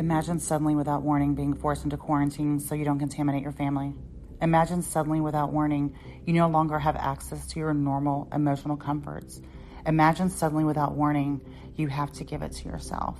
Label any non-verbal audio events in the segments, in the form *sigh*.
Imagine suddenly, without warning, being forced into quarantine so you don't contaminate your family. Imagine suddenly, without warning, you no longer have access to your normal emotional comforts. Imagine suddenly, without warning, you have to give it to yourself.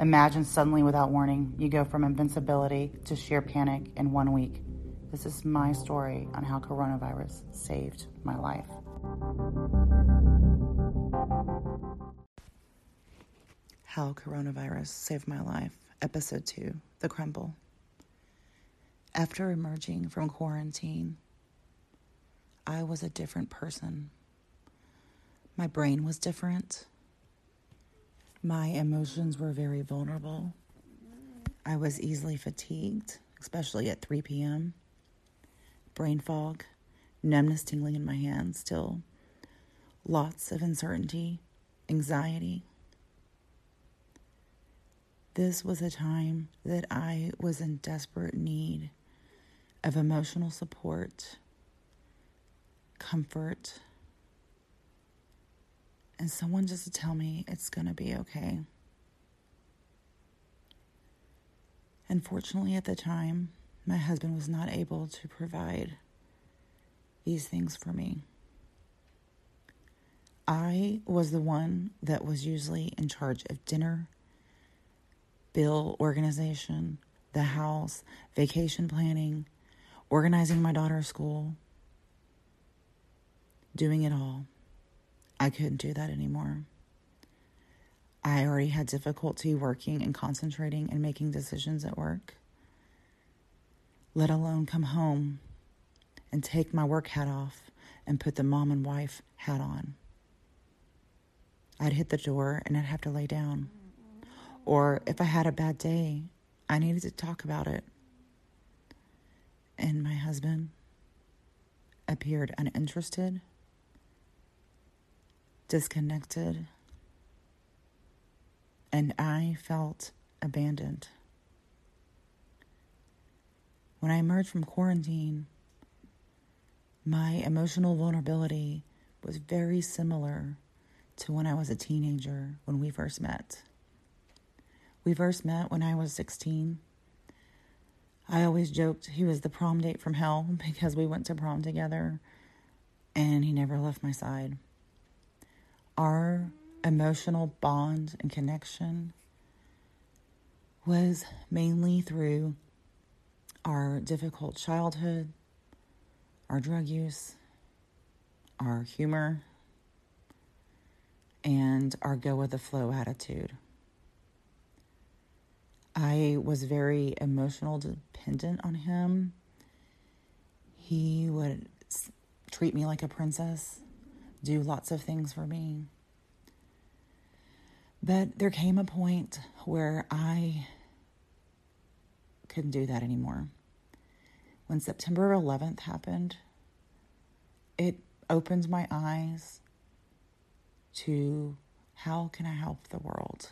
Imagine suddenly, without warning, you go from invincibility to sheer panic in one week. This is my story on how coronavirus saved my life. How coronavirus saved my life. Episode 2 The Crumble. After emerging from quarantine, I was a different person. My brain was different. My emotions were very vulnerable. I was easily fatigued, especially at 3 p.m. Brain fog, numbness tingling in my hands still, lots of uncertainty, anxiety. This was a time that I was in desperate need of emotional support, comfort, and someone just to tell me it's going to be okay. Unfortunately, at the time, my husband was not able to provide these things for me. I was the one that was usually in charge of dinner bill organization, the house, vacation planning, organizing my daughter's school, doing it all. I couldn't do that anymore. I already had difficulty working and concentrating and making decisions at work, let alone come home and take my work hat off and put the mom and wife hat on. I'd hit the door and I'd have to lay down. Or if I had a bad day, I needed to talk about it. And my husband appeared uninterested, disconnected, and I felt abandoned. When I emerged from quarantine, my emotional vulnerability was very similar to when I was a teenager when we first met. We first met when I was 16. I always joked he was the prom date from hell *laughs* because we went to prom together and he never left my side. Our emotional bond and connection was mainly through our difficult childhood, our drug use, our humor, and our go with the flow attitude. I was very emotional dependent on him. He would treat me like a princess, do lots of things for me. But there came a point where I couldn't do that anymore. When September 11th happened, it opened my eyes to how can I help the world?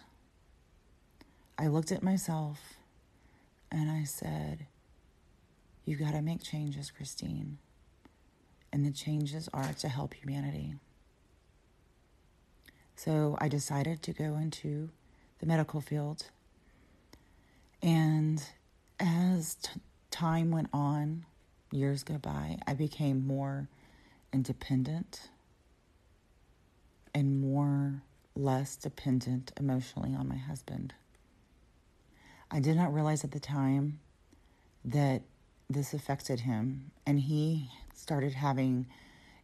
I looked at myself and I said, You got to make changes, Christine. And the changes are to help humanity. So I decided to go into the medical field. And as t- time went on, years go by, I became more independent and more less dependent emotionally on my husband. I did not realize at the time that this affected him, and he started having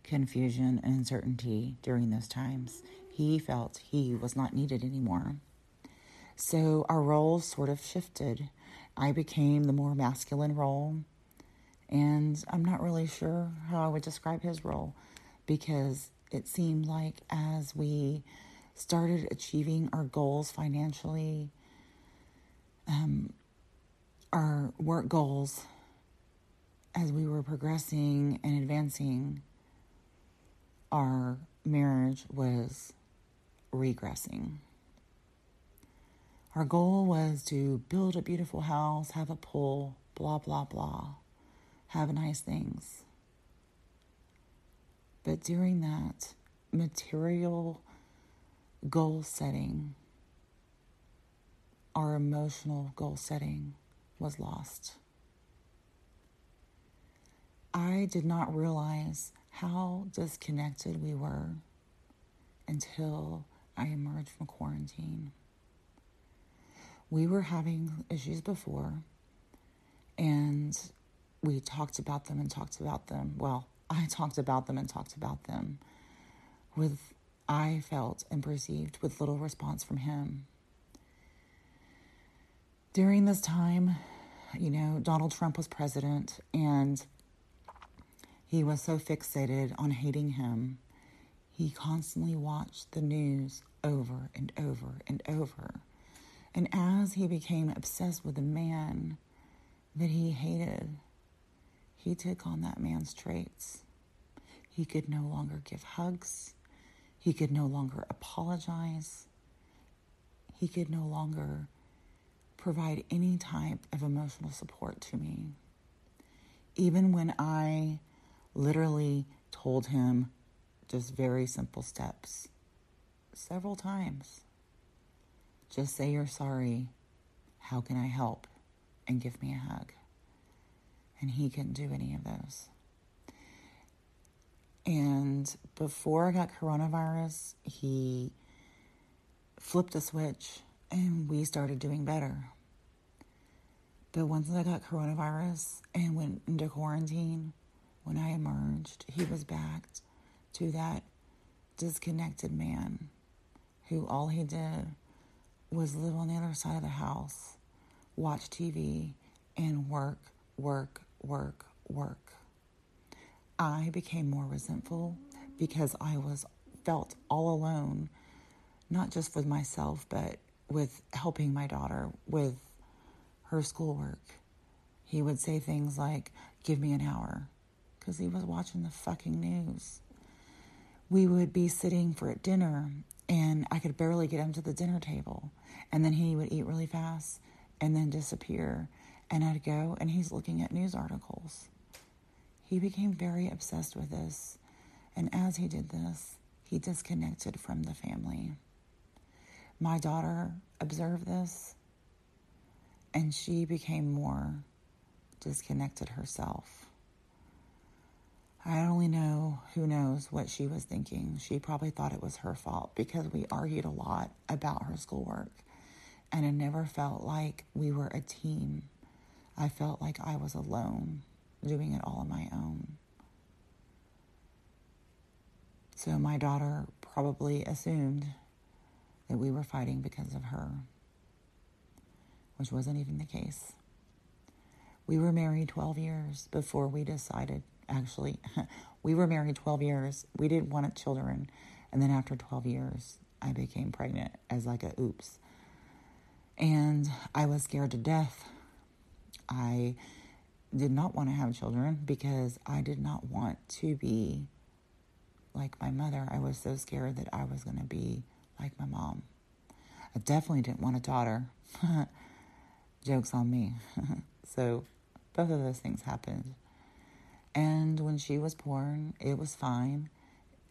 confusion and uncertainty during those times. He felt he was not needed anymore. So our roles sort of shifted. I became the more masculine role, and I'm not really sure how I would describe his role because it seemed like as we started achieving our goals financially um, our work goals as we were progressing and advancing, our marriage was regressing. Our goal was to build a beautiful house, have a pool, blah, blah, blah, have nice things. But during that material goal setting, our emotional goal setting was lost. I did not realize how disconnected we were until I emerged from quarantine. We were having issues before, and we talked about them and talked about them. Well, *laughs* I talked about them and talked about them with, I felt and perceived with little response from him. During this time, you know, Donald Trump was president and he was so fixated on hating him, he constantly watched the news over and over and over. And as he became obsessed with the man that he hated, he took on that man's traits. He could no longer give hugs. He could no longer apologize. He could no longer provide any type of emotional support to me. Even when I literally told him just very simple steps several times. Just say you're sorry. How can I help? And give me a hug. And he couldn't do any of those. And before I got coronavirus, he flipped a switch and we started doing better. But once I got coronavirus and went into quarantine, when I emerged, he was back to that disconnected man who all he did was live on the other side of the house, watch TV, and work, work, work, work. I became more resentful because I was felt all alone, not just with myself, but with helping my daughter with her schoolwork. He would say things like, Give me an hour, because he was watching the fucking news. We would be sitting for dinner, and I could barely get him to the dinner table. And then he would eat really fast and then disappear. And I'd go, and he's looking at news articles. He became very obsessed with this. And as he did this, he disconnected from the family. My daughter observed this, and she became more disconnected herself. I only know who knows what she was thinking. She probably thought it was her fault because we argued a lot about her schoolwork. And it never felt like we were a team. I felt like I was alone, doing it all on my own. So my daughter probably assumed that we were fighting because of her, which wasn't even the case. We were married 12 years before we decided actually. *laughs* we were married 12 years. We didn't want children. And then after 12 years, I became pregnant as like a oops. And I was scared to death. I did not want to have children because I did not want to be like my mother. I was so scared that I was going to be like my mom. I definitely didn't want a daughter. *laughs* Joke's on me. *laughs* so both of those things happened. And when she was born, it was fine.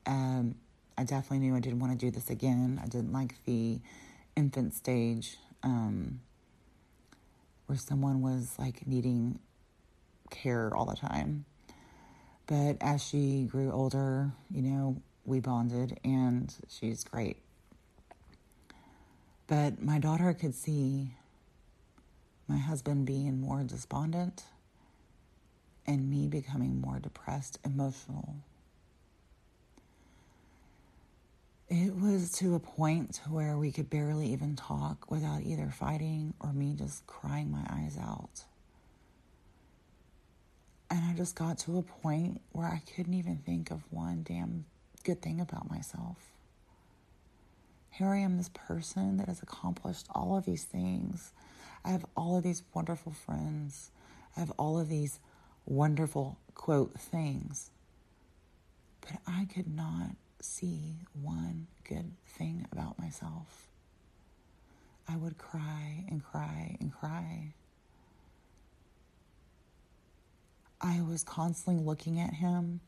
Um, I definitely knew I didn't want to do this again. I didn't like the infant stage um, where someone was like needing care all the time. But as she grew older, you know, we bonded and she's great. But my daughter could see my husband being more despondent and me becoming more depressed, emotional. It was to a point where we could barely even talk without either fighting or me just crying my eyes out. And I just got to a point where I couldn't even think of one damn good thing about myself. Here I am, this person that has accomplished all of these things. I have all of these wonderful friends. I have all of these wonderful, quote, things. But I could not see one good thing about myself. I would cry and cry and cry. I was constantly looking at him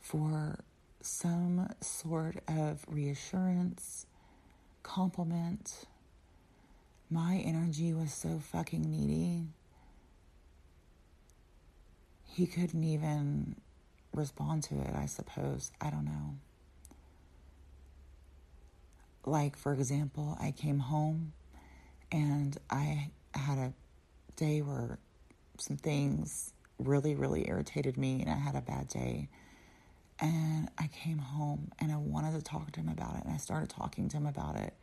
for some sort of reassurance, compliment, my energy was so fucking needy. He couldn't even respond to it, I suppose. I don't know. Like, for example, I came home and I had a day where some things really, really irritated me and I had a bad day. And I came home and I wanted to talk to him about it. And I started talking to him about it.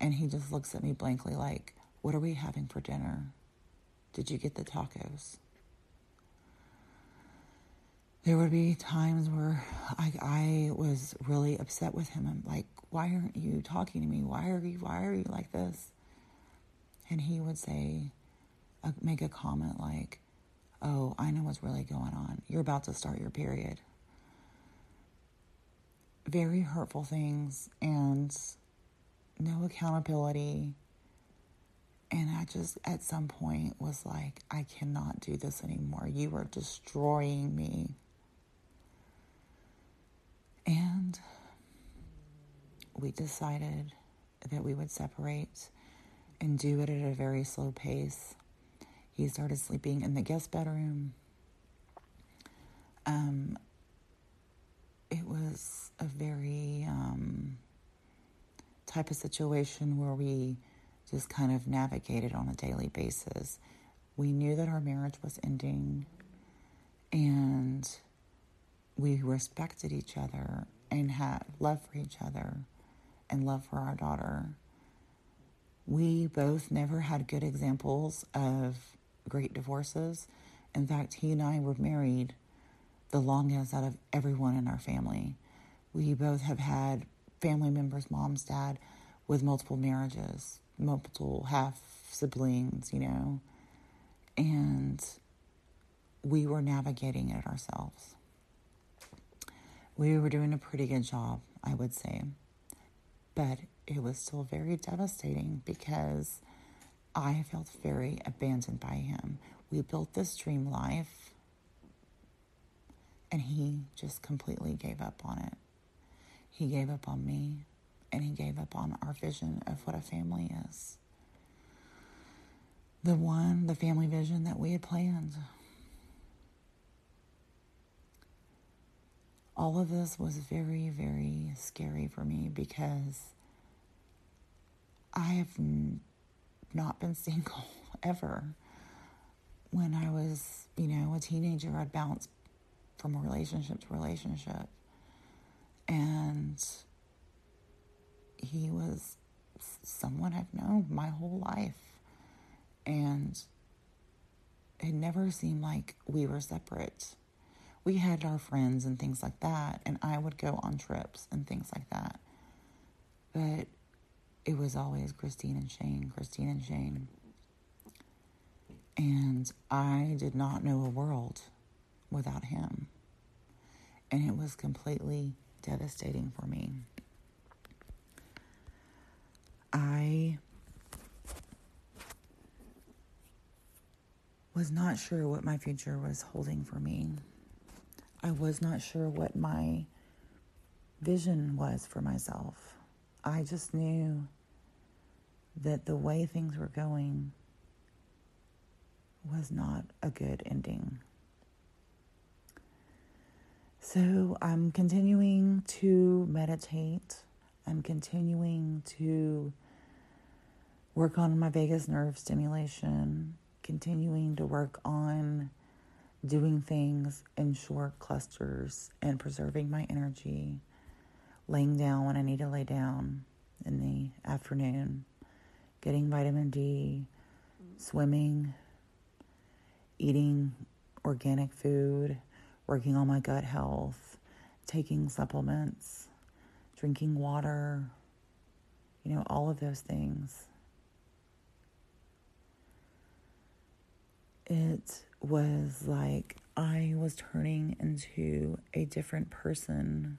And he just looks at me blankly, like, What are we having for dinner? Did you get the tacos? There would be times where I, I was really upset with him. I'm like, Why aren't you talking to me? Why are you, why are you like this? And he would say, uh, make a comment like, Oh, I know what's really going on. You're about to start your period very hurtful things and no accountability. And I just, at some point, was like, I cannot do this anymore. You are destroying me. And we decided that we would separate and do it at a very slow pace. He started sleeping in the guest bedroom. Um, it was a very um, type of situation where we just kind of navigated on a daily basis. We knew that our marriage was ending and we respected each other and had love for each other and love for our daughter. We both never had good examples of great divorces. In fact, he and I were married the longest out of everyone in our family. We both have had family members, mom's, dad, with multiple marriages, multiple half siblings, you know, and we were navigating it ourselves. We were doing a pretty good job, I would say, but it was still very devastating because I felt very abandoned by him. We built this dream life and he just completely gave up on it. He gave up on me and he gave up on our vision of what a family is. The one, the family vision that we had planned. All of this was very, very scary for me because I have not been *laughs* single ever. When I was, you know, a teenager, I'd bounce from relationship to relationship. And he was someone I've known my whole life. And it never seemed like we were separate. We had our friends and things like that, and I would go on trips and things like that. But it was always Christine and Shane, Christine and Shane. And I did not know a world without him. And it was completely devastating for me. I was not sure what my future was holding for me. I was not sure what my vision was for myself. I just knew that the way things were going was not a good ending. So I'm continuing to meditate. I'm continuing to work on my vagus nerve stimulation, continuing to work on doing things in short clusters and preserving my energy, laying down when I need to lay down in the afternoon, getting vitamin D, swimming, eating organic food working on my gut health, taking supplements, drinking water, you know, all of those things. It was like I was turning into a different person,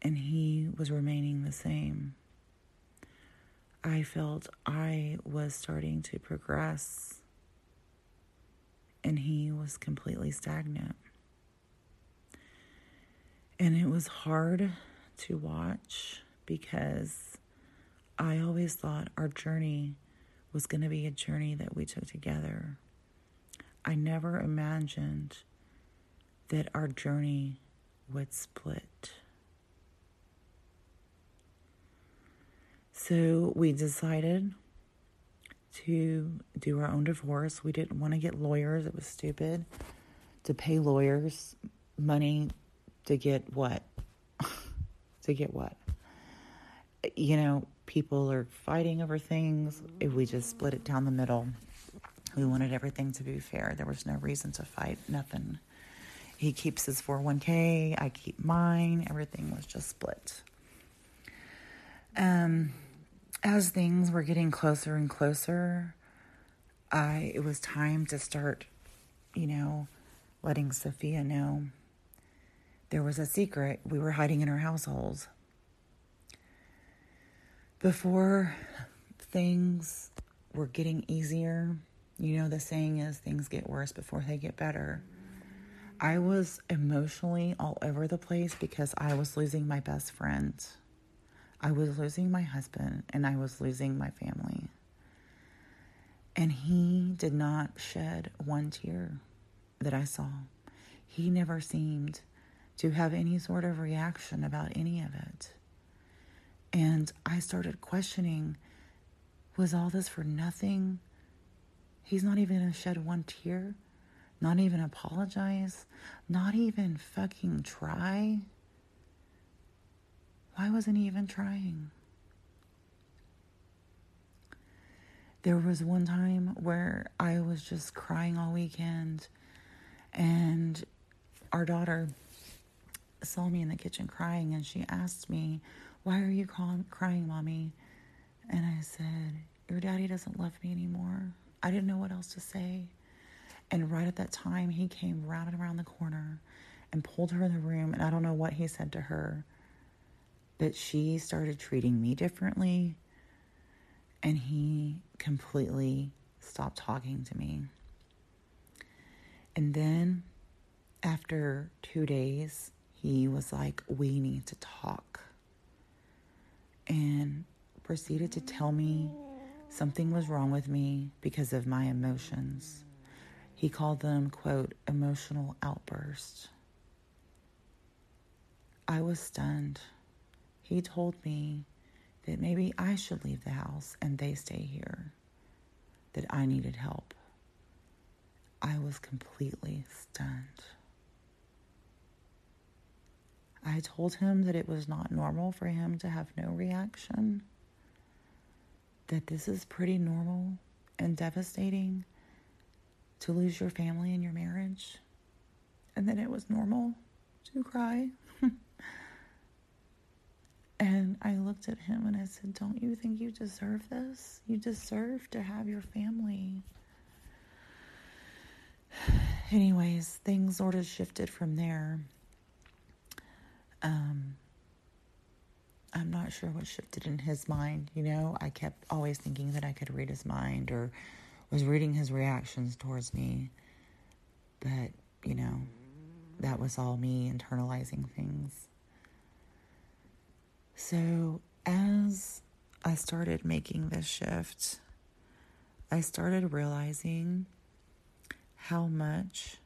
and he was remaining the same. I felt I was starting to progress was completely stagnant. And it was hard to watch because I always thought our journey was going to be a journey that we took together. I never imagined that our journey would split. So we decided to do our own divorce. We didn't want to get lawyers, it was stupid to pay lawyers money to get what? *laughs* to get what? You know, people are fighting over things. If we just split it down the middle, we wanted everything to be fair. There was no reason to fight, nothing. He keeps his 401k, I keep mine. Everything was just split. Um, as things were getting closer and closer, I it was time to start, you know, letting Sophia know there was a secret we were hiding in our households. Before things were getting easier, you know, the saying is things get worse before they get better. I was emotionally all over the place because I was losing my best friend. I was losing my husband and I was losing my family. And he did not shed one tear that I saw. He never seemed to have any sort of reaction about any of it. And I started questioning was all this for nothing? He's not even going to shed one tear, not even apologize, not even fucking try. Why wasn't he even trying? There was one time where I was just crying all weekend and our daughter saw me in the kitchen crying and she asked me, Why are you crying, mommy? And I said, Your daddy doesn't love me anymore. I didn't know what else to say. And right at that time, he came rounding around the corner and pulled her in the room. And I don't know what he said to her, but she started treating me differently. And he completely stopped talking to me. And then after two days, he was like, We need to talk. And proceeded to tell me something was wrong with me because of my emotions. He called them, quote, emotional outbursts. I was stunned. He told me that maybe I should leave the house and they stay here, that I needed help. I was completely stunned. I told him that it was not normal for him to have no reaction, that this is pretty normal and devastating to lose your family and your marriage, and that it was normal to cry. And I looked at him and I said, Don't you think you deserve this? You deserve to have your family *sighs* anyways, things sort of shifted from there. Um, I'm not sure what shifted in his mind. You know, I kept always thinking that I could read his mind or was reading his reactions towards me. But, you know, that was all me internalizing things. So, as I started making this shift, I started realizing how much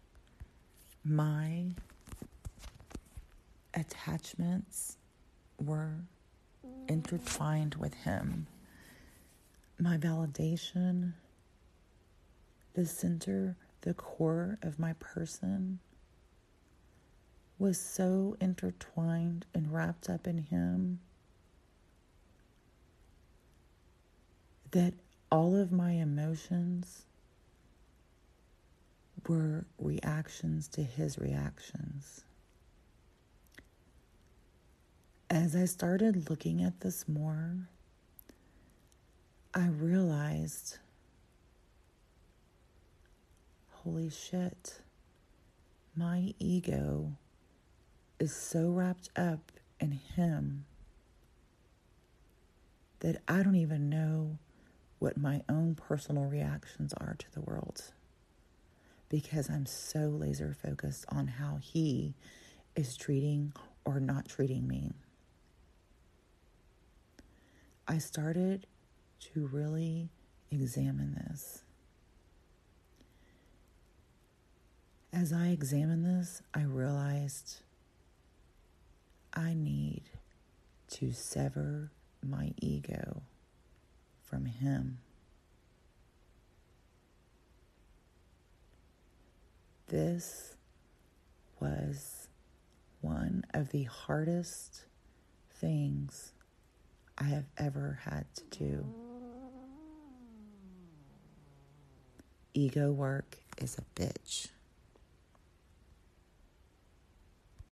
my attachments were intertwined with him. My validation, the center, the core of my person, was so intertwined and wrapped up in him that all of my emotions were reactions to his reactions. As I started looking at this more, I realized holy shit, my ego is so wrapped up in him that I don't even know what my own personal reactions are to the world because I'm so laser focused on how he is treating or not treating me. I started to really examine this. As I examined this, I realized I need to sever my ego from him. This was one of the hardest things I have ever had to do. Ego work is a bitch.